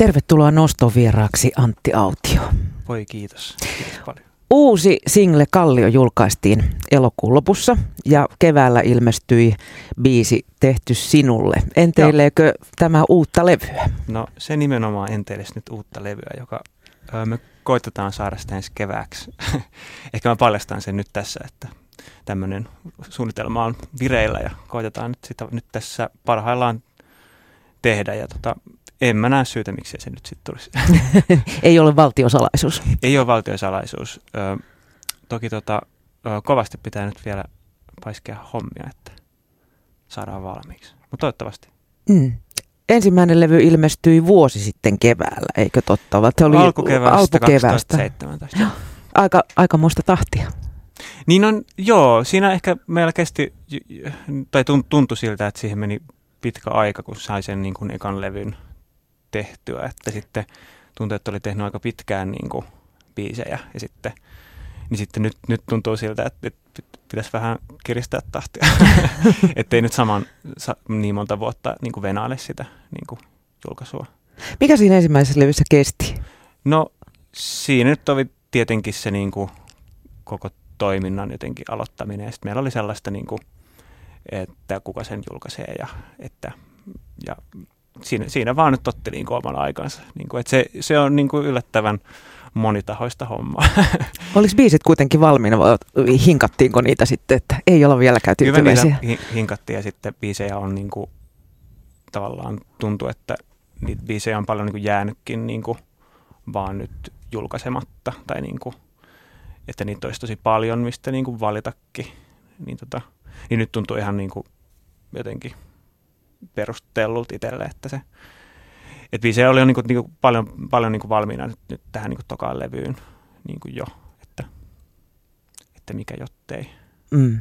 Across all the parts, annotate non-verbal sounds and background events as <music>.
Tervetuloa nostovieraaksi Antti Autio. Voi kiitos. Kiitos paljon. Uusi single Kallio julkaistiin elokuun lopussa ja keväällä ilmestyi biisi Tehty sinulle. Enteileekö Joo. tämä uutta levyä? No se nimenomaan enteileisi nyt uutta levyä, joka ö, me koitetaan saada sitä ensi kevääksi. <laughs> Ehkä mä paljastan sen nyt tässä, että tämmöinen suunnitelma on vireillä ja koitetaan nyt sitä nyt tässä parhaillaan tehdä. Ja tota, en mä näe syytä, miksi se nyt sitten tulisi. <laughs> Ei ole valtiosalaisuus. Ei ole valtiosalaisuus. Ö, toki tota, ö, kovasti pitää nyt vielä paiskea hommia, että saadaan valmiiksi. Mutta toivottavasti. Mm. Ensimmäinen levy ilmestyi vuosi sitten keväällä, eikö totta? oli alkukeväästä, alkukeväästä. 2017. <gasps> Aika, aika muista tahtia. Niin on, joo, siinä ehkä meillä kesti, tai tuntui siltä, että siihen meni pitkä aika, kun sai sen niin kuin ekan levyn tehtyä, että sitten tuntui, että oli tehnyt aika pitkään niin kuin biisejä ja sitten, niin sitten nyt, nyt tuntuu siltä, että, että pitäisi vähän kiristää tahtia, <laughs> <laughs> ettei nyt saman niin monta vuotta niin kuin venaile sitä niin kuin julkaisua. Mikä siinä ensimmäisessä levyssä kesti? No siinä nyt oli tietenkin se niin kuin koko toiminnan jotenkin aloittaminen ja sitten meillä oli sellaista niin kuin, että kuka sen julkaisee ja että ja siinä, siinä vaan nyt otti niin oman aikansa. Niin kuin, että se, se on niin kuin yllättävän monitahoista hommaa. <laughs> Oliko biisit kuitenkin valmiina vai hinkattiinko niitä sitten, että ei olla vieläkään tyytyväisiä? Kyllä hinkattiin ja sitten biisejä on niin kuin, tavallaan tuntuu, että niitä biisejä on paljon niin kuin jäänytkin niin kuin, vaan nyt julkaisematta tai niin kuin, että niitä olisi tosi paljon, mistä niin kuin valitakin. Niin, tota, niin nyt tuntuu ihan niin kuin jotenkin perustellut itselle, että se että biisejä oli jo niinku, niinku paljon, paljon niinku valmiina nyt, nyt tähän niinku tokaan levyyn niinku jo, että, että mikä jottei. Mm.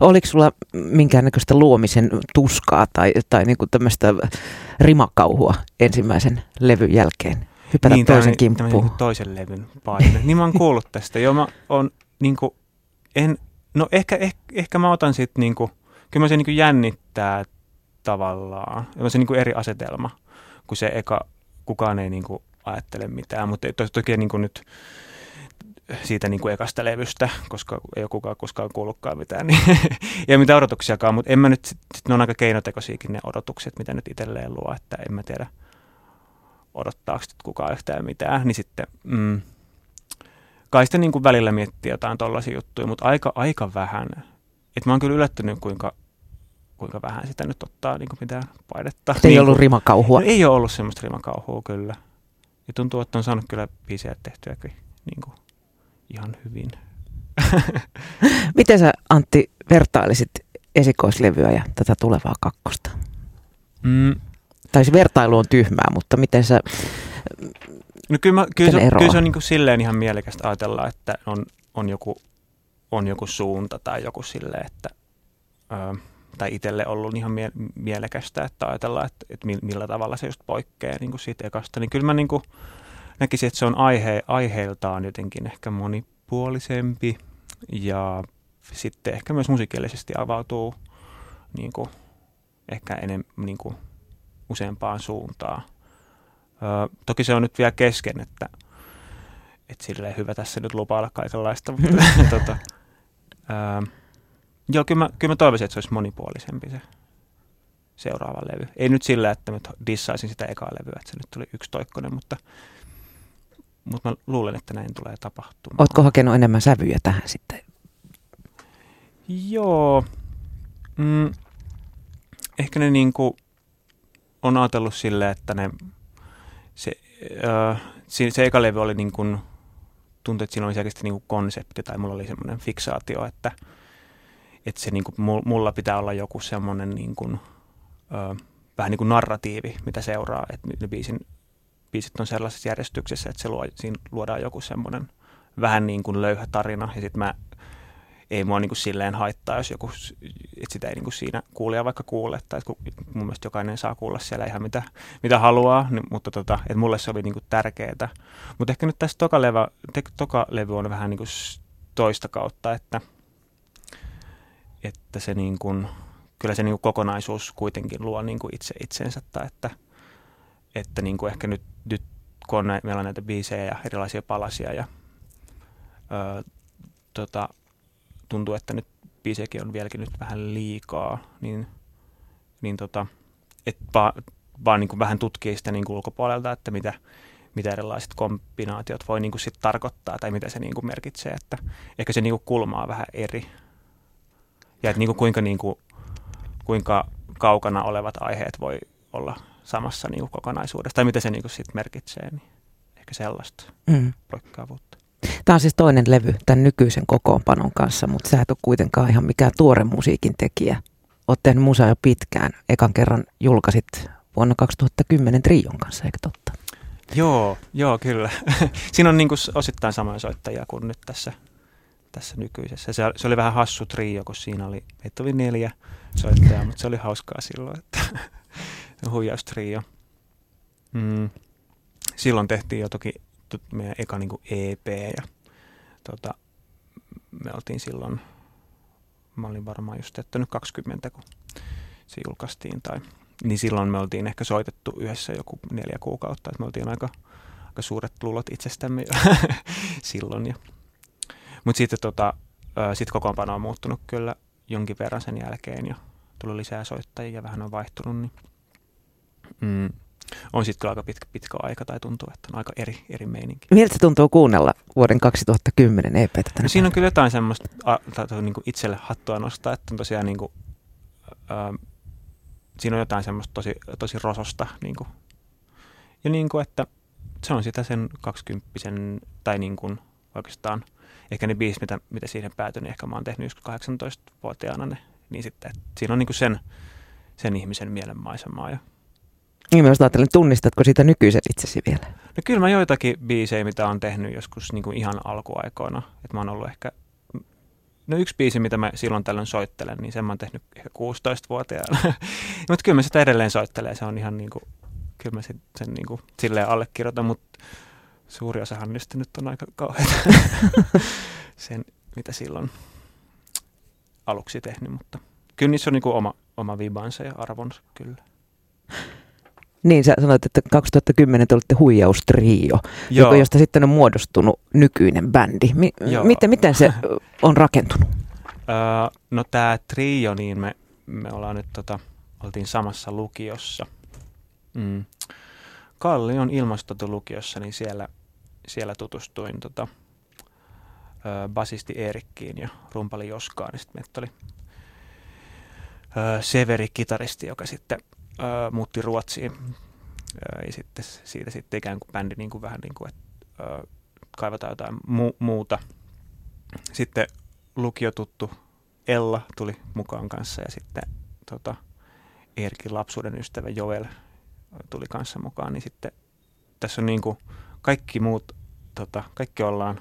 Oliko sulla minkäännäköistä luomisen tuskaa tai, tai niinku tämmöistä rimakauhua ensimmäisen levyn jälkeen? Hypätä niin, toisen kimppuun. Niinku toisen levyn paine. niin mä oon kuullut tästä. Joo, mä oon niinku, en, no ehkä, ehkä, ehkä mä otan sit niinku, kyllä mä se niinku jännittää tavallaan. Se niinku eri asetelma kun se eka, kukaan ei niin kuin ajattele mitään, mutta to, toki niin kuin nyt siitä niin kuin ekasta levystä, koska ei ole kukaan koskaan kuullutkaan mitään, niin <laughs> ei ole mitään odotuksiakaan, mutta en mä nyt, sit, ne on aika keinotekoisiakin ne odotukset, mitä nyt itselleen luo, että en mä tiedä, odottaako kukaan yhtään mitään, niin sitten mm, kai sitten niin kuin välillä miettii jotain tollaisia juttuja, mutta aika, aika vähän. Et mä oon kyllä yllättynyt, kuinka kuinka vähän sitä nyt ottaa niin kuin mitään painetta. Ei niin ollut rimakauhua? No, ei ole ollut semmoista rimakauhua kyllä. Ja tuntuu, että on saanut kyllä biisejä tehtyä niin kuin ihan hyvin. <laughs> Miten sä Antti vertailisit esikoislevyä ja tätä tulevaa kakkosta? Mm. Tai se vertailu on tyhmää, mutta miten sä... No kyllä, mä, kyllä, se, kyllä se on niin kuin silleen ihan mielekästä ajatella, että on, on, joku, on joku suunta tai joku silleen, että... Öö, tai itselle ollut ihan mie- mielekästä, että ajatellaan, että, että millä tavalla se just poikkeaa niin kuin siitä ekasta. Niin kyllä mä niin kuin näkisin, että se on aihe, aiheeltaan jotenkin ehkä monipuolisempi ja sitten ehkä myös musiikillisesti avautuu niin kuin, ehkä enemmän niin kuin, useampaan suuntaan. Ö, toki se on nyt vielä kesken, että, että silleen hyvä tässä nyt lupailla kaikenlaista, <laughs> tota, ö, Joo, kyllä mä, kyllä mä toivoisin, että se olisi monipuolisempi se seuraava levy. Ei nyt sillä, että mä dissaisin sitä ekaa levyä, että se nyt tuli yksi toikkonen, mutta, mutta mä luulen, että näin tulee tapahtumaan. Ootko hakenut enemmän sävyjä tähän sitten? Joo. Mm, ehkä ne niinku on ajatellut silleen, että ne, se, äh, se, se eka levy oli niin kuin, tuntui, että siinä oli selkeästi niin kuin konsepti tai mulla oli semmoinen fiksaatio, että – että se niin kuin, mulla pitää olla joku semmoinen niin kuin, ö, vähän niin kuin narratiivi, mitä seuraa, että ne biisin, biisit on sellaisessa järjestyksessä, että se luo, siinä luodaan joku semmoinen vähän niin kuin löyhä tarina, ja sitten mä ei mua niin kuin silleen haittaa, jos joku, että sitä ei niin kuin siinä kuulija vaikka kuule, tai kun mun mielestä jokainen saa kuulla siellä ihan mitä, mitä haluaa, niin, mutta tota, että mulle se oli niin kuin tärkeää. Mutta ehkä nyt tässä toka, levä, toka levy on vähän niin kuin toista kautta, että – että se niin kuin, kyllä se niin kuin kokonaisuus kuitenkin luo niin kuin itse itsensä, tai että, että niin kuin ehkä nyt nyt kun on näitä, meillä on näitä biisejä ja erilaisia palasia ja ö, tota, tuntuu, että nyt biisejäkin on vieläkin nyt vähän liikaa, niin, niin tota, et vaan, vaan niin kuin vähän tutkii sitä niin kuin ulkopuolelta, että mitä, mitä erilaiset kombinaatiot voi niin kuin sit tarkoittaa tai mitä se niin kuin merkitsee, että ehkä se niin kuin kulmaa vähän eri. Ja että niin kuin kuinka, niin kuin, kuinka kaukana olevat aiheet voi olla samassa niin kuin kokonaisuudessa, tai mitä se niin kuin sit merkitsee, niin ehkä sellaista mm. poikkeavuutta. Tämä on siis toinen levy tämän nykyisen kokoonpanon kanssa, mutta sä et ole kuitenkaan ihan mikään tuore musiikin tekijä. Oot tehnyt musa jo pitkään. Ekan kerran julkaisit vuonna 2010 Trion kanssa, eikö totta? Joo, joo kyllä. <laughs> Siinä on niin kuin osittain samoja soittajia kuin nyt tässä, tässä nykyisessä. Se, se oli vähän hassu trio, kun siinä oli, meitä oli neljä soittajaa, mutta se oli hauskaa silloin, että <laughs> huijaustrio. Mm. Silloin tehtiin jo toki meidän eka niin kuin EP ja tota, me oltiin silloin, mä olin varmaan just täyttänyt 20, kun se julkaistiin tai niin silloin me oltiin ehkä soitettu yhdessä joku neljä kuukautta, että me oltiin aika, aika suuret luulot itsestämme jo <laughs> silloin. Ja. Mutta sitten tota, sit kokoonpano on muuttunut kyllä jonkin verran sen jälkeen ja tullut lisää soittajia ja vähän on vaihtunut, niin mm, on sitten kyllä aika pitkä, pitkä aika tai tuntuu, että on aika eri, eri meininki. Miltä se tuntuu kuunnella vuoden 2010 EPtä tänä no, Siinä on kyllä jotain semmoista a, tai, niin kuin itselle hattua nostaa, että on tosiaan niin kuin, ä, siinä on jotain semmoista tosi, tosi rososta. Niin kuin. Ja niin kuin, että se on sitä sen 20 tai niin kuin oikeastaan ehkä ne biisit, mitä, mitä siihen päätyi, niin ehkä mä oon tehnyt 18-vuotiaana ne, niin sitten, että siinä on niin kuin sen, sen ihmisen mielenmaisemaa ja niin mä ajattelin, tunnistatko sitä nykyisen itsesi vielä? No kyllä mä joitakin biisejä, mitä on tehnyt joskus niin kuin ihan alkuaikoina. Että mä oon ollut ehkä, no yksi biisi, mitä mä silloin tällöin soittelen, niin sen mä oon tehnyt ehkä 16-vuotiaana. <laughs> mutta kyllä mä sitä edelleen soittelen, se on ihan niin kuin, kyllä mä sen, sen niin kuin silleen allekirjoitan, mutta suuri osahan niistä nyt on aika kauheita <laughs> sen, mitä silloin aluksi tehnyt, mutta kyllä niissä on niin kuin oma, oma vibansa ja arvonsa kyllä. Niin, sä sanoit, että 2010 te olitte huijaustrio, Joo. josta sitten on muodostunut nykyinen bändi. Mi- miten, miten se on rakentunut? Öö, no tämä trio, niin me, me ollaan nyt tota, oltiin samassa lukiossa. Mm. Kalli on ilmastotulukiossa, niin siellä, siellä tutustuin tota, ö, basisti Eerikkiin ja rumpali Joskaan. Niin sitten meitä oli ö, Severi, kitaristi, joka sitten äh, muutti Ruotsiin. Äh, ja sitten siitä sitten ikään kuin bändi niin kuin vähän niin kuin, että äh, kaivataan jotain mu- muuta. Sitten lukiotuttu Ella tuli mukaan kanssa ja sitten tota, Erkin lapsuuden ystävä Joel tuli kanssa mukaan, niin sitten tässä on niin kuin kaikki muut, tota, kaikki ollaan,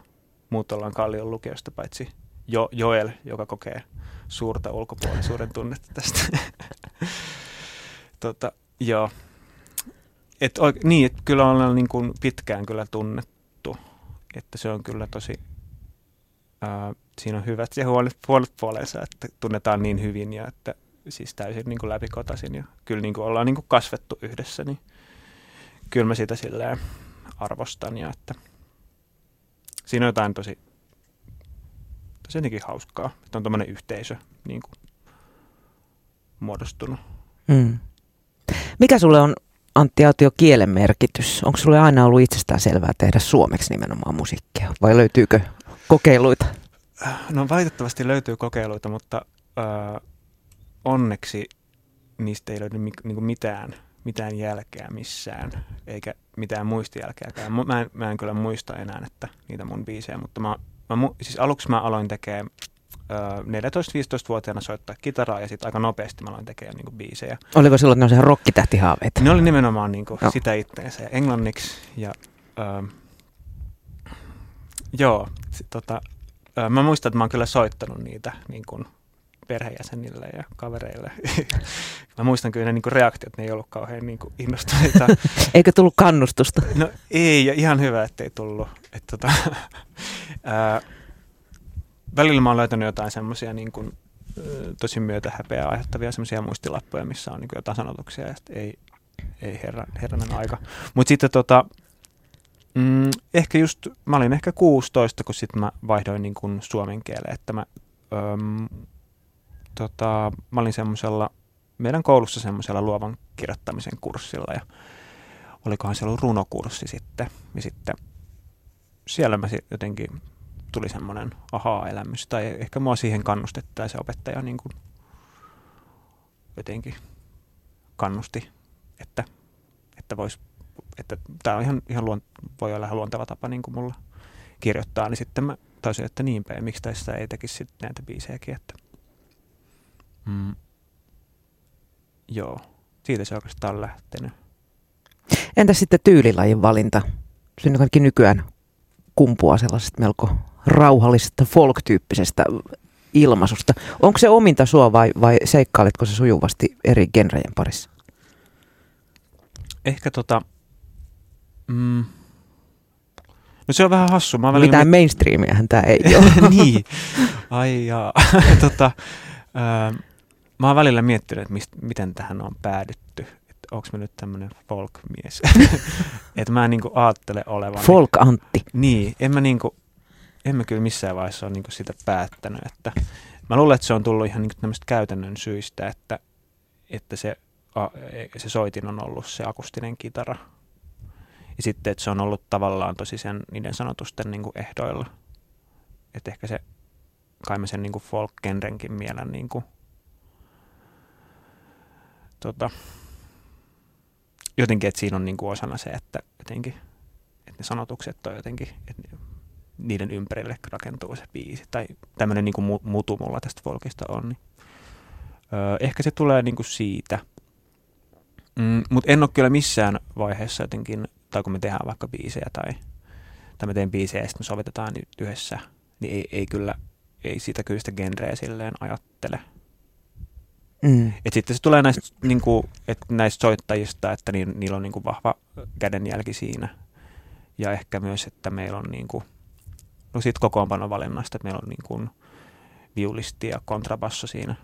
muut ollaan Kallion lukiosta, paitsi jo, Joel, joka kokee suurta ulkopuolisuuden tunnetta tästä. <laughs> Tota, joo. Et, oike, niin, että kyllä on niin kuin pitkään kyllä tunnettu, että se on kyllä tosi, ää, siinä on hyvät ja huolet, huolet puolensa, että tunnetaan niin hyvin ja että siis täysin niin kuin läpikotaisin ja kyllä niin kuin ollaan niin kuin kasvettu yhdessä, niin kyllä mä sitä silleen arvostan ja että siinä on jotain tosi, tosi jotenkin hauskaa, että on tämmöinen yhteisö niin kuin muodostunut. Mm. Mikä sulle on Antti Autio kielen merkitys? Onko sulle aina ollut itsestään selvää tehdä suomeksi nimenomaan musiikkia vai löytyykö kokeiluita? No valitettavasti löytyy kokeiluita, mutta äh, onneksi niistä ei löydy niinku mitään, mitään jälkeä missään, eikä mitään muistijälkeäkään. Mä en, mä en kyllä muista enää, että niitä mun biisejä, mutta mä, mä, siis aluksi mä aloin tekemään 14-15-vuotiaana soittaa kitaraa ja sitten aika nopeasti mä aloin tekemään niin kuin, biisejä. Oliko silloin ne rokkitähtihaaveita? Ne oli nimenomaan niin kuin, no. sitä itteensä ja englanniksi. Ja, äh, joo, sit, tota, äh, mä muistan, että mä oon kyllä soittanut niitä niin kuin, perheenjäsenille ja kavereille. <laughs> mä muistan kyllä ne niin reaktiot, ne ei ollut kauhean niin kuin, innostuneita. <laughs> Eikö tullut kannustusta? No ei, ja ihan hyvä, ettei tullut. Et, tota, <laughs> äh, välillä mä oon löytänyt jotain semmoisia niin tosi myötä häpeää aiheuttavia semmoisia muistilappuja, missä on niin kuin jotain sanotuksia ja ei, ei herran, herranen aika. Mutta sitten tota, mm, ehkä just, mä olin ehkä 16, kun sitten mä vaihdoin niin kuin suomen kieleen, että mä, öm, tota, mä olin semmoisella, meidän koulussa semmoisella luovan kirjoittamisen kurssilla ja olikohan siellä ollut runokurssi sitten, ja sitten siellä mä jotenkin tuli semmoinen ahaa-elämys, tai ehkä mua siihen kannustettiin, ja se opettaja niin kuin jotenkin kannusti, että, että vois, että tämä on ihan, ihan luon, voi olla ihan luonteva tapa niin kuin mulla kirjoittaa, niin sitten mä taisin, että niin päin, miksi tässä ei tekisi näitä biisejäkin, että mm, joo, siitä se oikeastaan on lähtenyt. Entä sitten tyylilajin valinta? Siinä on nykyään kumpua sellaisesta melko rauhallisesta folk-tyyppisestä ilmaisusta. Onko se ominta sua vai, vai seikkailetko se sujuvasti eri genrejen parissa? Ehkä tota... Mm, no se on vähän hassu. Mä Mitään mit... mainstreamiahan tämä ei <laughs> ole. niin. Ai jaa. <laughs> tota, äh, mä oon välillä miettinyt, että mist, miten tähän on päädytty. Että onko mä nyt tämmöinen folk-mies. <laughs> että mä en niinku aattele olevan... Folk-Antti. Niin, en mä niinku en mä kyllä missään vaiheessa ole niin sitä päättänyt. Että mä luulen, että se on tullut ihan niin tämmöistä käytännön syistä, että, että se, se soitin on ollut se akustinen kitara. Ja sitten, että se on ollut tavallaan tosi sen niiden sanotusten niin ehdoilla. Että ehkä se, kai mä sen niin folk-genrenkin mielen niin kuin, tota, jotenkin, että siinä on niin kuin osana se, että jotenkin, että ne sanotukset on jotenkin, että niiden ympärille rakentuu se biisi. Tai tämmöinen niin kuin mutu mulla tästä folkista on. Niin. Öö, ehkä se tulee niin kuin siitä. Mm, Mutta en ole kyllä missään vaiheessa jotenkin, tai kun me tehdään vaikka biisejä tai, tai me teen biisejä ja sitten me sovitetaan yhdessä, niin ei, ei kyllä, ei siitä kyllä sitä genreä silleen ajattele. Mm. Et sitten se tulee näistä, niin kuin, että näistä soittajista, että ni, niillä on niin kuin vahva kädenjälki siinä. Ja ehkä myös, että meillä on niin kuin, no siitä kokoonpanon valinnasta, että meillä on niin kuin viulisti ja kontrabasso siinä,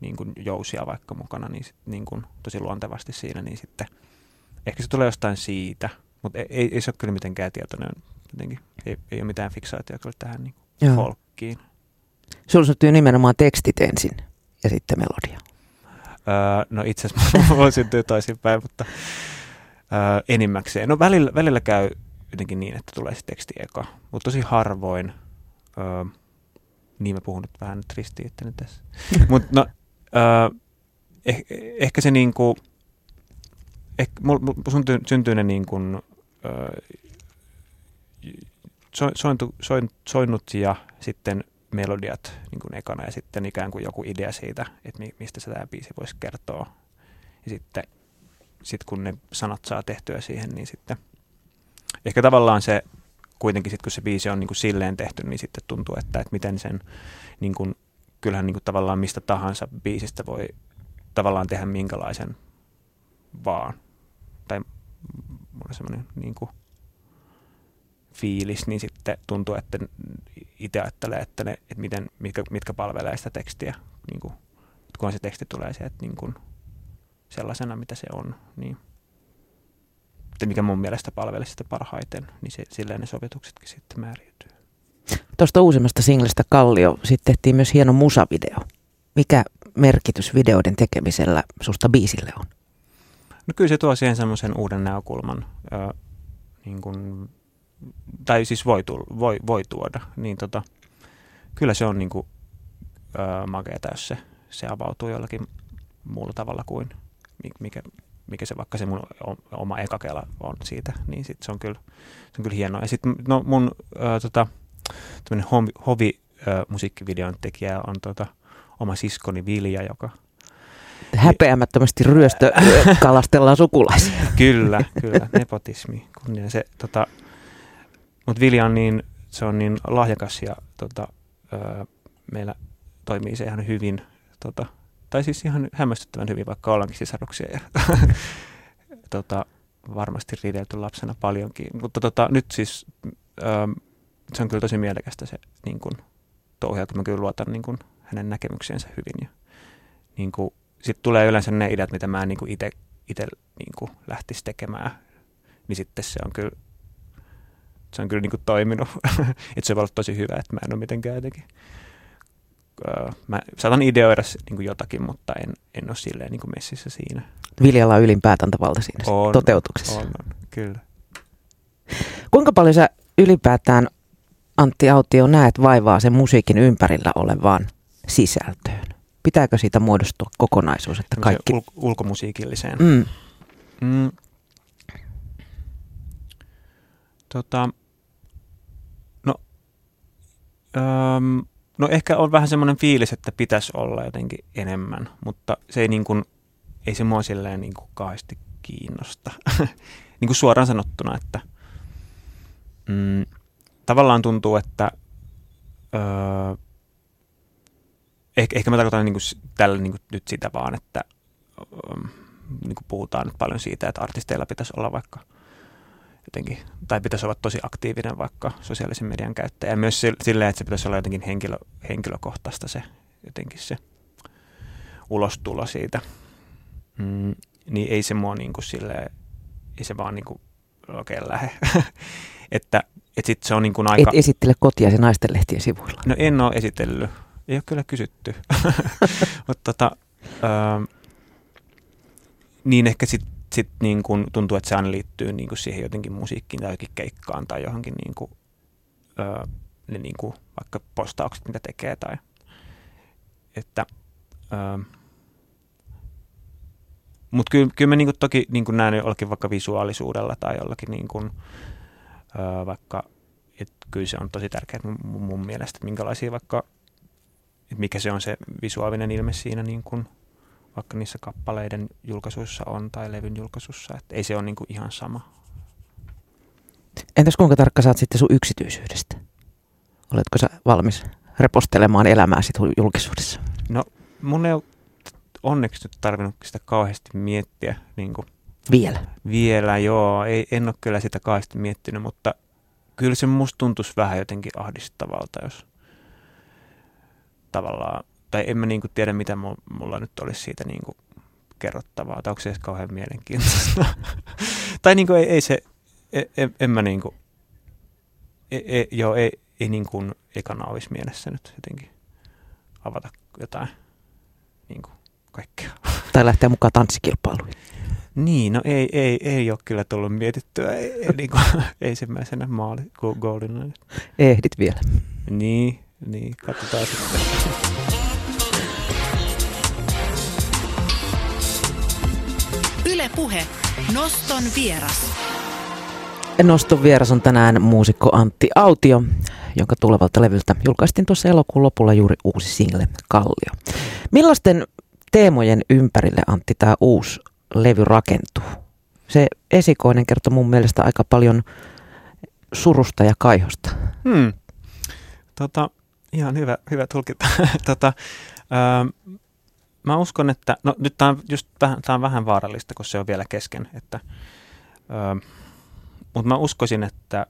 niin kuin jousia vaikka mukana, niin, sit, niin kuin tosi luontevasti siinä, niin sitten ehkä se tulee jostain siitä, mutta ei, ei, ei se ole kyllä mitenkään tietoinen, jotenkin ei, ei ole mitään fiksaatioa kyllä tähän niin kuin folkkiin. Sulla syntyy nimenomaan tekstit ensin ja sitten melodia. Öö, no itse asiassa <laughs> voi syntyä toisinpäin, mutta öö, enimmäkseen. No välillä, välillä käy jotenkin niin, että tulee se teksti eka. Mutta tosi harvoin, öö, niin mä puhun nyt vähän nyt tässä. <laughs> Mutta no, öö, eh, ehkä se niinku, eh, mul, mul syntyy, syntyy ne niin kuin, öö, so, sointu, soin, soinnut ja sitten melodiat niin kuin ekana ja sitten ikään kuin joku idea siitä, että mistä se tämä biisi voisi kertoa. Ja sitten sit kun ne sanat saa tehtyä siihen, niin sitten ehkä tavallaan se kuitenkin sitten kun se biisi on niin kuin silleen tehty, niin sitten tuntuu, että, että miten sen, niin kuin, kyllähän niin kuin tavallaan mistä tahansa biisistä voi tavallaan tehdä minkälaisen vaan. Tai mulla on semmoinen niin kuin, fiilis, niin sitten tuntuu, että itse ajattelee, että, ne, että miten, mitkä, mitkä palvelee sitä tekstiä, niin kuin, kun se teksti tulee sieltä niin kuin, sellaisena, mitä se on, niin mikä mun mielestä palvelisi sitä parhaiten, niin se, silleen ne sovituksetkin sitten määriytyy. Tuosta uusimmasta singlistä Kallio sitten tehtiin myös hieno musavideo. Mikä merkitys videoiden tekemisellä susta biisille on? No kyllä se tuo siihen semmoisen uuden näkökulman, ö, niin kun, tai siis voi, tulla, voi, voi tuoda. Niin tota, kyllä se on niin kuin, ö, makeata, jos se, se avautuu jollakin muulla tavalla kuin mikä, mikä se vaikka se mun oma ekakela on siitä, niin sit se on kyllä, se on kyllä hienoa. Ja sitten no mun äh, tota, hovi, hovi musiikkivideon tekijä on tota, oma siskoni Vilja, joka häpeämättömästi ryöstö <laughs> kalastellaan sukulaisia. kyllä, kyllä, nepotismi. Kunnia se, tota, mutta Vilja on niin, se on niin lahjakas ja tota, ö, meillä toimii se ihan hyvin tota, tai siis ihan hämmästyttävän hyvin, vaikka ollaankin sisaruksia ja <laughs> tota, varmasti riidelty lapsena paljonkin. Mutta tota, nyt siis ähm, se on kyllä tosi mielekästä se niin kun, touhia, kun mä kyllä luotan niin kun, hänen näkemyksensä hyvin. Ja, niin sitten tulee yleensä ne ideat, mitä mä en niin itse niin lähtisi tekemään, niin sitten se on kyllä, se on kyllä niin kuin toiminut. <laughs> että se voi olla tosi hyvä, että mä en ole mitenkään jotenkin mä saatan ideoida niin kuin jotakin, mutta en, en ole silleen niin kuin messissä siinä. Viljalla on ylinpäätäntävalta siinä on, toteutuksessa. On, on, kyllä. Kuinka paljon sä ylipäätään, Antti Autio, näet vaivaa sen musiikin ympärillä olevaan sisältöön? Pitääkö siitä muodostua kokonaisuus, että kaikki... Ul- ulkomusiikilliseen. Mm. Mm. Tota, no, öm, no ehkä on vähän semmoinen fiilis, että pitäisi olla jotenkin enemmän, mutta se ei, niin kuin, ei se mua silleen niin kuin kiinnosta. <laughs> niin kuin suoraan sanottuna, että mm, tavallaan tuntuu, että öö, ehkä, ehkä mä tarkoitan niin kuin tällä niin kuin nyt sitä vaan, että öö, niin kuin puhutaan nyt paljon siitä, että artisteilla pitäisi olla vaikka jotenkin, tai pitäisi olla tosi aktiivinen vaikka sosiaalisen median käyttäjä. Ja myös silleen, että se pitäisi olla jotenkin henkilö, henkilökohtaista se jotenkin se ulostulo siitä. Mm, niin ei se mua niin kuin silleen, ei se vaan niin kuin oikein lähe. <laughs> että et sit se on niin kuin aika... Et esittele kotia se naisten lehtien sivuilla. No en ole esitellyt. Ei ole kyllä kysytty. <laughs> Mutta tota, öö, niin ehkä sitten sit niin kun tuntuu, että se aina liittyy niin kuin siihen jotenkin musiikkiin tai jokin keikkaan tai johonkin niin kuin, öö, ne niin kuin vaikka postaukset, mitä tekee tai että öö, mutta kyllä, kyllä mä niin kuin toki niin kuin näen jollakin vaikka visuaalisuudella tai jollakin niin kuin, öö, vaikka, että kyllä se on tosi tärkeää mun, mun mielestä, että minkälaisia vaikka, että mikä se on se visuaalinen ilme siinä niin kuin, vaikka niissä kappaleiden julkaisuissa on tai levyn julkaisussa, että ei se ole niin kuin ihan sama. Entäs kuinka tarkka saat sitten sun yksityisyydestä? Oletko sä valmis repostelemaan elämää sitten julkisuudessa? No mun ei ole onneksi nyt tarvinnut sitä kauheasti miettiä. Niin kuin vielä? Vielä, joo. Ei, en ole kyllä sitä kauheasti miettinyt, mutta kyllä se musta tuntuisi vähän jotenkin ahdistavalta, jos tavallaan tai en mä niin kuin tiedä, mitä mulla nyt olisi siitä niin kuin kerrottavaa, tai onko se edes kauhean mielenkiintoista. <laughs> tai niin kuin ei, ei se, en, e, en mä niin kuin, ei, ei, joo, ei, ei niin kuin ekana olisi mielessä nyt jotenkin avata jotain niin kuin kaikkea. <laughs> Tai lähteä mukaan tanssikilpailuihin. Niin, no ei, ei, ei ole kyllä tullut mietittyä, ei, ei, niin kuin, <laughs> ensimmäisenä maali, goalina. Ehdit vielä. Niin, niin, katsotaan sitten. Puhe. Noston vieras. Noston vieras on tänään muusikko Antti Autio, jonka tulevalta levyltä julkaistiin tuossa elokuun lopulla juuri uusi single Kallio. Millaisten teemojen ympärille Antti tämä uusi levy rakentuu? Se esikoinen kertoo mun mielestä aika paljon surusta ja kaihosta. Hmm. Tota, ihan hyvä, hyvä tulkita. <laughs> tota, ähm, mä uskon, että, no nyt tämä on, just vähän, tämä on vähän vaarallista, kun se on vielä kesken, että, ö, mutta mä uskoisin, että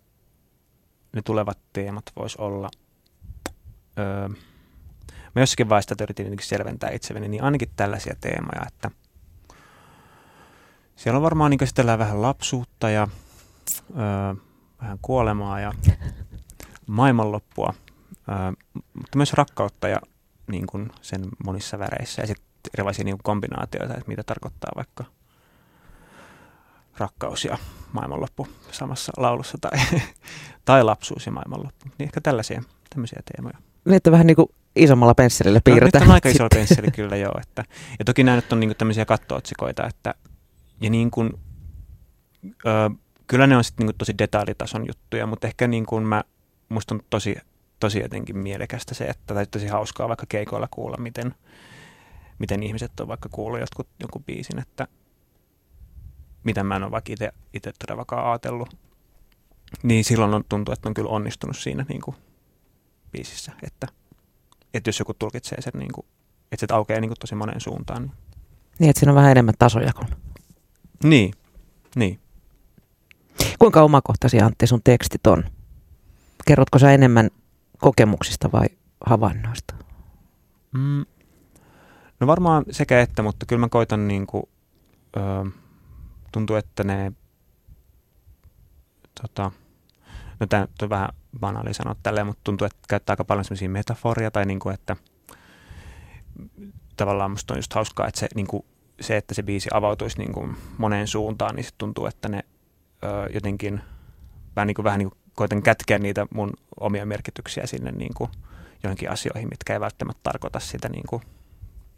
ne tulevat teemat vois olla, ö, mä jossakin vaiheessa yritin selventää itselleni, niin ainakin tällaisia teemoja, että siellä on varmaan niin käsitellään vähän lapsuutta ja ö, vähän kuolemaa ja maailmanloppua, ö, mutta myös rakkautta ja niin kuin sen monissa väreissä. Ja sitten erilaisia niin kombinaatioita, että mitä tarkoittaa vaikka rakkaus ja maailmanloppu samassa laulussa tai, <laughs> tai lapsuus ja maailmanloppu. Niin ehkä tällaisia tämmöisiä teemoja. Niin, että vähän niin kuin isommalla pensselillä piirretään. No, nyt on aika <laughs> iso pensseli kyllä joo. Että, ja toki nämä nyt on niin kuin tämmöisiä kattootsikoita, että ja niin kuin, ö, kyllä ne on sitten niin tosi detailitason juttuja, mutta ehkä niin kuin mä, musta on tosi, tosi jotenkin mielekästä se, että tai tosi hauskaa vaikka keikoilla kuulla, miten, miten ihmiset on vaikka kuullut jotkut, jonkun biisin, että mitä mä en ole vaikka itse todellakaan ajatellut. Niin silloin on tuntuu, että on kyllä onnistunut siinä niin kuin biisissä, että, että jos joku tulkitsee sen, niin kuin, että se aukeaa niin kuin tosi moneen suuntaan. Niin, niin että siinä on vähän enemmän tasoja kuin... Niin, niin. Kuinka omakohtaisia Antti sun tekstit on? Kerrotko sä enemmän kokemuksista vai havainnoista? Mm, No varmaan sekä että, mutta kyllä mä koitan niin kuin, öö, tuntuu, että ne, tota, no tämä on vähän banaali sanoa tälleen, mutta tuntuu, että käyttää aika paljon sellaisia metaforia tai niin kuin, että tavallaan musta on just hauskaa, että se, niin kuin, se että se biisi avautuisi niin kuin moneen suuntaan, niin sitten tuntuu, että ne ö, jotenkin vähän niin kuin, vähän niin kuin koitan kätkeä niitä mun omia merkityksiä sinne niin kuin johonkin asioihin, mitkä ei välttämättä tarkoita sitä niin kuin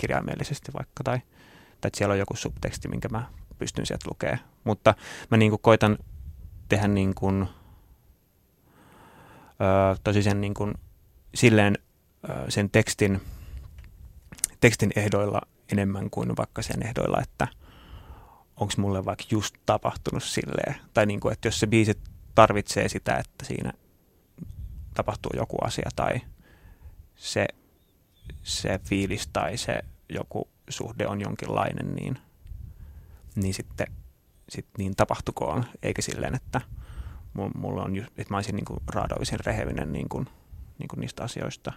kirjaimellisesti vaikka, tai, tai että siellä on joku subteksti, minkä mä pystyn sieltä lukemaan. Mutta mä niin kuin koitan tehdä niin kuin, ö, tosi sen niin kuin, silleen ö, sen tekstin, tekstin ehdoilla enemmän kuin vaikka sen ehdoilla, että onko mulle vaikka just tapahtunut silleen. Tai niin kuin, että jos se biisi tarvitsee sitä, että siinä tapahtuu joku asia tai se, se fiilis tai se joku suhde on jonkinlainen, niin, niin sitten sit niin tapahtukoon, eikä silleen, että mulla on, että mä olisin niin kuin rehevinen niin kuin, niin kuin niistä asioista.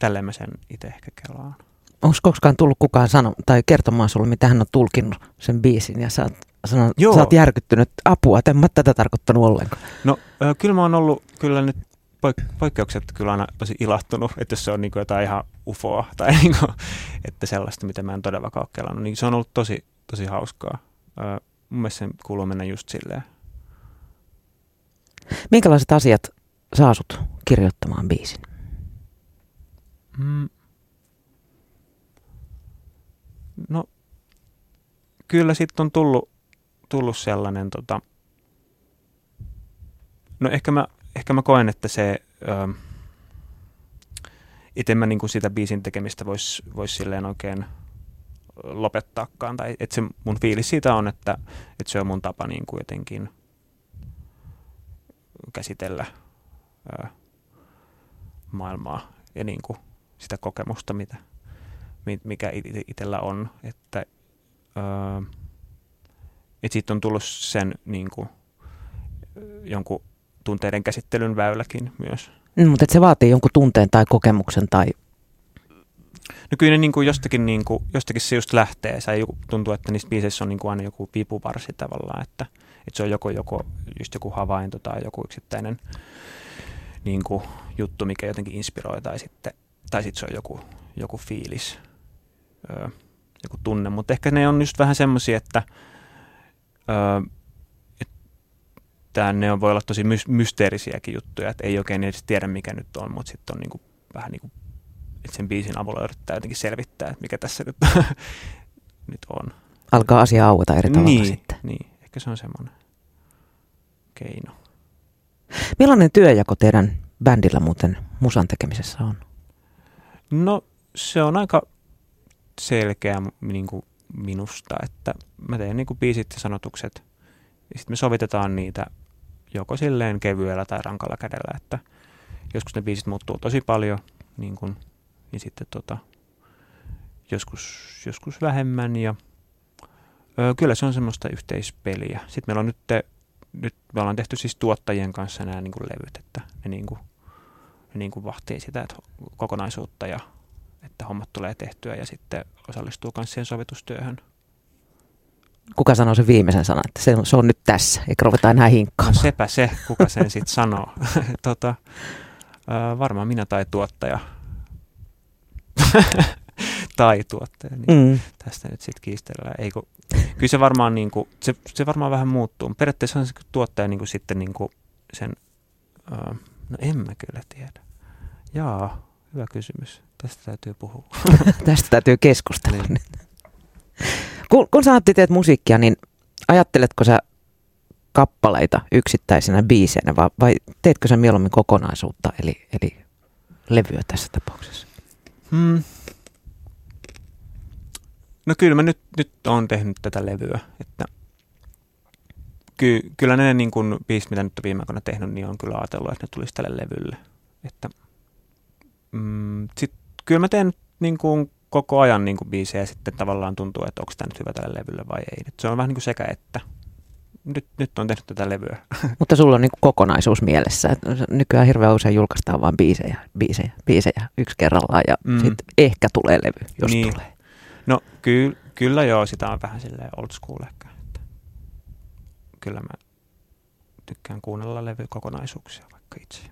Tälleen mä sen itse ehkä kelaan. Onko koskaan tullut kukaan sano, tai kertomaan sulle, mitä hän on tulkinnut sen biisin, ja sä oot, sanonut, Joo. sä oot järkyttynyt apua, että en mä tätä tarkoittanut ollenkaan. No äh, kyllä mä oon ollut kyllä nyt poik- poikkeukset kyllä aina tosi ilahtunut, että jos se on niin kuin jotain ihan ufoa <laughs> tai niin kuin, että sellaista, mitä mä en todellakaan kelannut, niin se on ollut tosi, tosi hauskaa. Mun mielestä sen kuuluu mennä just silleen. Minkälaiset asiat saa sut kirjoittamaan biisin? Mm. No, kyllä sitten on tullut, tullut sellainen, tota, no ehkä mä, ehkä mä koen, että se, ö, itse mä niinku sitä biisin tekemistä voisi vois silleen oikein lopettaakaan. Tai että se mun fiilis siitä on, että, että se on mun tapa niin kuin jotenkin käsitellä ö, maailmaa ja niin kuin sitä kokemusta, mitä, mikä itsellä on, että, öö, että siitä on tullut sen niin kuin, jonkun tunteiden käsittelyn väyläkin myös. Mm, mutta se vaatii jonkun tunteen tai kokemuksen tai... No kyllä ne niin kuin jostakin, niin kuin, jostakin se just lähtee. Se tuntuu, että niissä biiseissä on niin kuin aina joku vipuvarsi tavallaan, että, että se on joko, joko, just joku havainto tai joku yksittäinen niin kuin, juttu, mikä jotenkin inspiroi tai sitten, tai sitten se on joku, joku fiilis ö, joku tunne, mutta ehkä ne on just vähän semmoisia, että, ö, että ne on, voi olla tosi my- mysteerisiäkin juttuja, että ei oikein edes tiedä mikä nyt on, mutta sitten on niinku, vähän niin kuin, että sen biisin avulla yrittää jotenkin selvittää, että mikä tässä nyt, <laughs> nyt on. Alkaa asia aueta eri tavalla niin, sitten. Niin, ehkä se on semmoinen keino. Millainen työjako teidän bändillä muuten musan tekemisessä on? No se on aika selkeä niin kuin minusta, että mä teen niin kuin biisit ja sanotukset ja sitten me sovitetaan niitä joko silleen kevyellä tai rankalla kädellä, että joskus ne biisit muuttuu tosi paljon niin kuin, ja sitten tota, joskus, joskus vähemmän ja ö, kyllä se on semmoista yhteispeliä. Sitten meillä on nyt, te, nyt me ollaan tehty siis tuottajien kanssa nämä niin kuin levyt, että ne, niin kuin, ne niin kuin vahtii sitä että kokonaisuutta ja että hommat tulee tehtyä ja sitten osallistuu myös siihen sovitustyöhön. Kuka sanoo sen viimeisen sanan, että se on, se on nyt tässä, eikä ruveta enää hinkkaamaan? No sepä se, kuka sen sitten sanoo. <laughs> tota, äh, varmaan minä tai tuottaja. <laughs> tai tuottaja, niin mm. tästä nyt sitten kiistellään. Ei, kun, kyllä se varmaan, niin kuin, se, se varmaan vähän muuttuu. Periaatteessa on se tuottaja niin kuin sitten niin kuin sen, äh, no en mä kyllä tiedä. Jaa, hyvä kysymys. Tästä täytyy puhua. <laughs> Tästä täytyy keskustella. Niin. Kun, kun sä teet musiikkia, niin ajatteletko sä kappaleita yksittäisenä biiseinä vai, vai teetkö sä mieluummin kokonaisuutta, eli, eli levyä tässä tapauksessa? Hmm. No kyllä mä nyt, nyt oon tehnyt tätä levyä, että ky, kyllä ne niin kuin biisit, mitä nyt on viime aikoina tehnyt, niin on kyllä ajatellut, että ne tulisi tälle levylle. Että, mm, sit kyllä mä teen niin kuin koko ajan niin kuin biisejä ja sitten tavallaan tuntuu, että onko tämä nyt hyvä tälle levylle vai ei. Et se on vähän niin kuin sekä että. Nyt, nyt on tehnyt tätä levyä. <laughs> Mutta sulla on niin kuin kokonaisuus mielessä. Nykyään hirveän usein julkaistaan vain biisejä, biisejä, biisejä yksi kerrallaan ja mm. sitten ehkä tulee levy, jos niin. tulee. No ky- kyllä joo, sitä on vähän silleen old school ehkä. Että. kyllä mä tykkään kuunnella levykokonaisuuksia vaikka itse.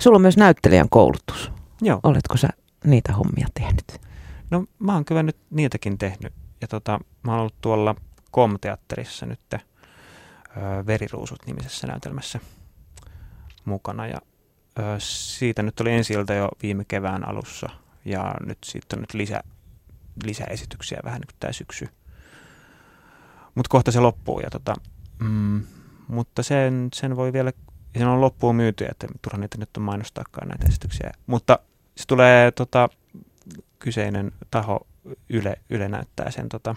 Sulla on myös näyttelijän koulutus. Joo. Oletko sä niitä hommia tehnyt? No mä oon kyllä nyt niitäkin tehnyt. Ja tota, mä oon ollut tuolla Kom-teatterissa nyt ö, Veriruusut-nimisessä näytelmässä mukana. Ja ö, siitä nyt oli ensi jo viime kevään alussa. Ja nyt siitä on nyt lisä, lisäesityksiä vähän nyt tämä syksy. Mutta kohta se loppuu. Ja tota, mm, mutta sen, sen voi vielä, sen on loppuun myyty, että turha niitä nyt on mainostaakaan näitä esityksiä. Mutta se tulee tota, kyseinen taho Yle, Yle näyttää sen tota,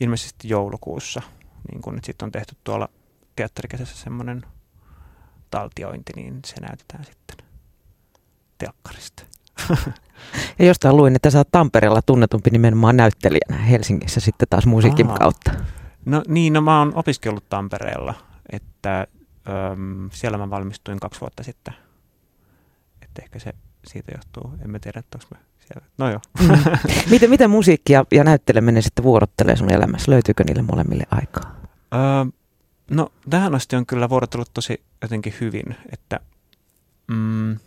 ilmeisesti joulukuussa, niin kun nyt sitten on tehty tuolla teatterikesässä semmoinen taltiointi, niin se näytetään sitten telkkarista. <laughs> Ja jostain luin, että sä oot Tampereella tunnetumpi nimenomaan näyttelijänä, Helsingissä sitten taas musiikin Aha. kautta. No niin, no mä oon opiskellut Tampereella, että äm, siellä mä valmistuin kaksi vuotta sitten. Että ehkä se siitä johtuu, en mä tiedä, että mä siellä. No joo. Mm. <laughs> miten, miten musiikki ja, ja näytteleminen sitten vuorottelee sun elämässä? Löytyykö niille molemmille aikaa? Öö, no tähän asti on kyllä vuorottelut tosi jotenkin hyvin, että mm,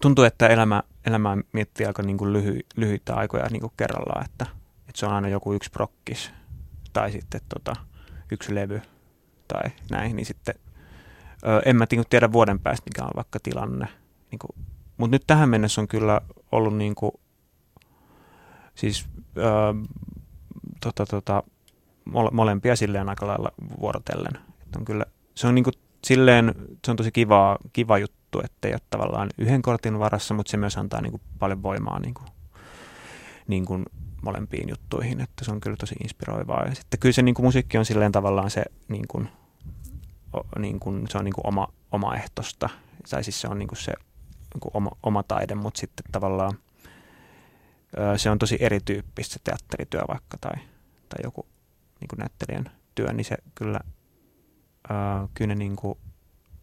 tuntuu, että elämä, elämää miettii aika niin kuin lyhy, lyhyitä aikoja niin kuin kerrallaan, että, että se on aina joku yksi prokkis tai sitten tota, yksi levy tai näin, niin sitten ö, en mä tiedä vuoden päästä, mikä on vaikka tilanne. Niin kuin, mutta nyt tähän mennessä on kyllä ollut niin kuin, siis ö, tota, tota, mole, molempia silleen aika lailla vuorotellen. Että on kyllä, se on niin kuin, silleen, se on tosi kiva, kiva juttu, että ei ole tavallaan yhden kortin varassa, mutta se myös antaa niin kuin, paljon voimaa niin kuin, niin kuin molempiin juttuihin, että se on kyllä tosi inspiroivaa. Ja sitten kyllä se niin kuin musiikki on silleen tavallaan se, niin kuin, o, niin kuin, se on niin kuin oma, omaehtoista, tai siis se on niin kuin se niin kuin oma, oma taide, mutta sitten tavallaan ö, se on tosi erityyppistä se teatterityö vaikka tai, tai joku niin kuin näyttelijän työ, niin se kyllä, ö, kyllä niin kuin,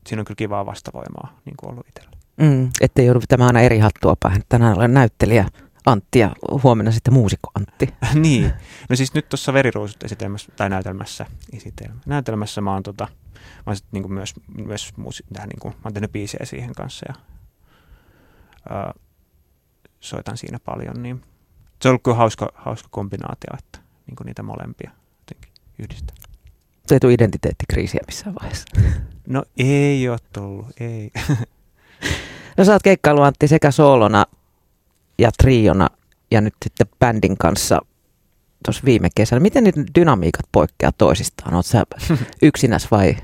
siinä on kyllä kivaa vastavoimaa niin kuin ollut itsellä. Mm, ettei joudu pitämään aina eri hattua päähän. Tänään olen näyttelijä, Antti ja huomenna sitten muusikko Antti. <laughs> niin. No siis nyt tuossa Veriruusut esitelmässä, tai näytelmässä, esitelmä. näytelmässä mä oon, tota, mä oon sit niinku myös, myös muusi, tähän niinku, mä oon tehnyt biisejä siihen kanssa ja ää, soitan siinä paljon, niin se on ollut kyllä hauska, hauska kombinaatio, että niinku niitä molempia jotenkin yhdistää. Se ei tule identiteettikriisiä missään vaiheessa. <laughs> No ei ole tullut, ei. <laughs> no sä oot keikkailu Antti sekä soolona ja triona ja nyt sitten bändin kanssa tuossa viime kesänä. Miten nyt dynamiikat poikkeaa toisistaan? Oletko sä <laughs> yksinäs vai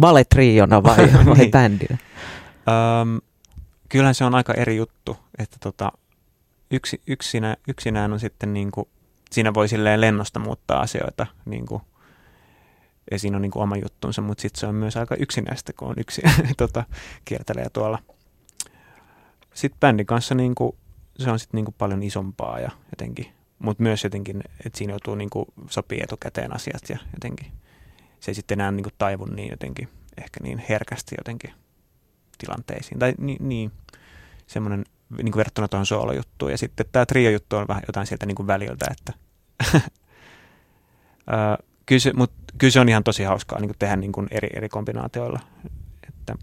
balletriona vai, vai niin. bändinä? Um, kyllähän se on aika eri juttu, että tota, yksi, yksinä, yksinään on sitten niin kuin, siinä voi silleen lennosta muuttaa asioita niin kuin, ja siinä on niin kuin oma juttunsa, mutta sitten se on myös aika yksinäistä, kun on yksi <laughs> tota, kiertelee tuolla – sitten bändin kanssa niin kuin, se on sitten niin kuin paljon isompaa ja jotenkin, mutta myös jotenkin, että siinä joutuu niin kuin sopii etukäteen asiat ja jotenkin. Se ei sitten enää niin kuin taivu niin jotenkin, ehkä niin herkästi jotenkin tilanteisiin. Tai niin, niin semmoinen niin kuin verrattuna tuohon soolojuttuun. Ja sitten tämä trio-juttu on vähän jotain sieltä niin kuin väliltä, että <laughs> kyllä, se, mut, kyllä se on ihan tosi hauskaa niin kuin tehdä niin kuin eri, eri kombinaatioilla. Että,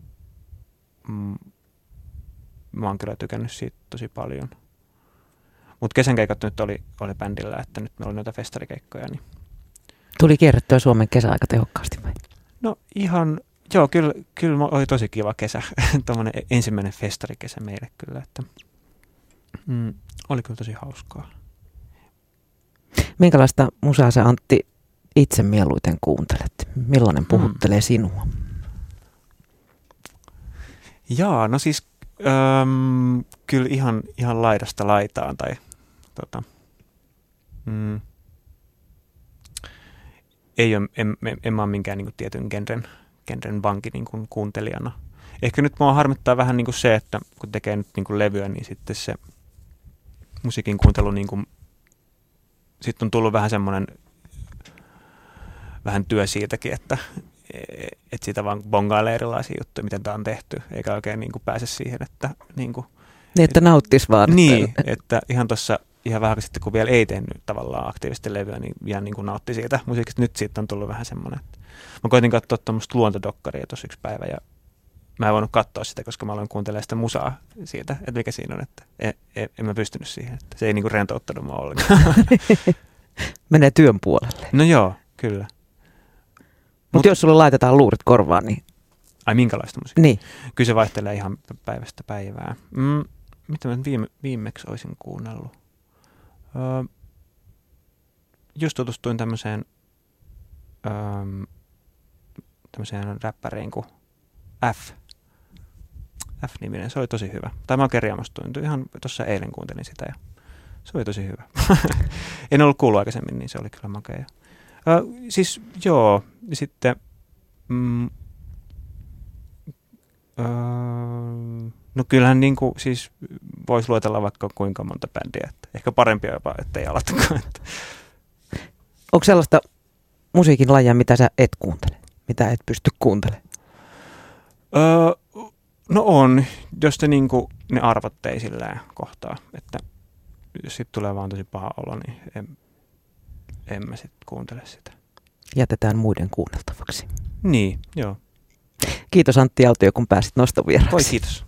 mm, mä oon kyllä tykännyt siitä tosi paljon. Mutta kesän keikat nyt oli, oli bändillä, että nyt meillä oli noita festarikeikkoja. Niin... Tuli kierrettyä Suomen kesä aika tehokkaasti vai? No ihan, joo, kyllä, kyllä oli tosi kiva kesä. <laughs> Tuommoinen ensimmäinen festarikesä meille kyllä, että mm, oli kyllä tosi hauskaa. Minkälaista musaa sä Antti itse mieluiten kuuntelet? Millainen puhuttelee mm. sinua? Jaa, no siis Öm, kyllä ihan, ihan laidasta laitaan tai tota, mm, ei ole, en, en, en mä ole minkään niin kuin, tietyn genren, genren vanki niin kuin, kuuntelijana. Ehkä nyt mua harmittaa vähän niin kuin se, että kun tekee nyt niin kuin levyä, niin sitten se musiikin kuuntelu, niin kuin, sitten on tullut vähän semmoinen vähän työ siitäkin, että että siitä vaan bongailee erilaisia juttuja, miten tämä on tehty, eikä oikein niin kuin pääse siihen, että... Niin, kuin, niin että nauttis vaan. Niin, että ihan tuossa ihan vähän sitten, kun vielä ei tehnyt tavallaan aktiivisesti levyä, niin vielä niin kuin nautti siitä musiikista. Nyt siitä on tullut vähän semmoinen, että mä koitin katsoa tuommoista luontodokkaria tuossa yksi päivä ja mä en voinut katsoa sitä, koska mä aloin kuuntelemaan sitä musaa siitä, että mikä siinä on, että en, en, en mä pystynyt siihen, että se ei niin kuin rentouttanut mua ollenkaan. <laughs> Menee työn puolelle. No joo, kyllä. Mutta Mut, jos sulle laitetaan luurit korvaan, niin... Ai minkälaista musiikkia? Niin. Kyllä se vaihtelee ihan päivästä päivää. Mm, mitä mä viime, viimeksi olisin kuunnellut? Öö, just tutustuin tämmöiseen, öö, tämmöiseen räppäriin kuin F. F-niminen, se oli tosi hyvä. Tai mä oikein ihan tuossa eilen kuuntelin sitä ja se oli tosi hyvä. <laughs> en ollut kuullut aikaisemmin, niin se oli kyllä makea. Öö, siis joo, sitten mm, öö, No kyllähän niin kuin, siis voisi luetella vaikka kuinka monta bändiä. Että ehkä parempi jopa, ettei aloitakaan. Onko sellaista musiikin lajia, mitä sä et kuuntele? Mitä et pysty kuuntelemaan? Öö, no on, jos te niin kuin, ne arvot ei sillä kohtaa. Että jos sitten tulee vaan tosi paha olo, niin en, en mä sitten kuuntele sitä. Jätetään muiden kuunneltavaksi. Niin, joo. Kiitos Antti Aaltio, kun pääsit nostovieraaksi. Oi, kiitos.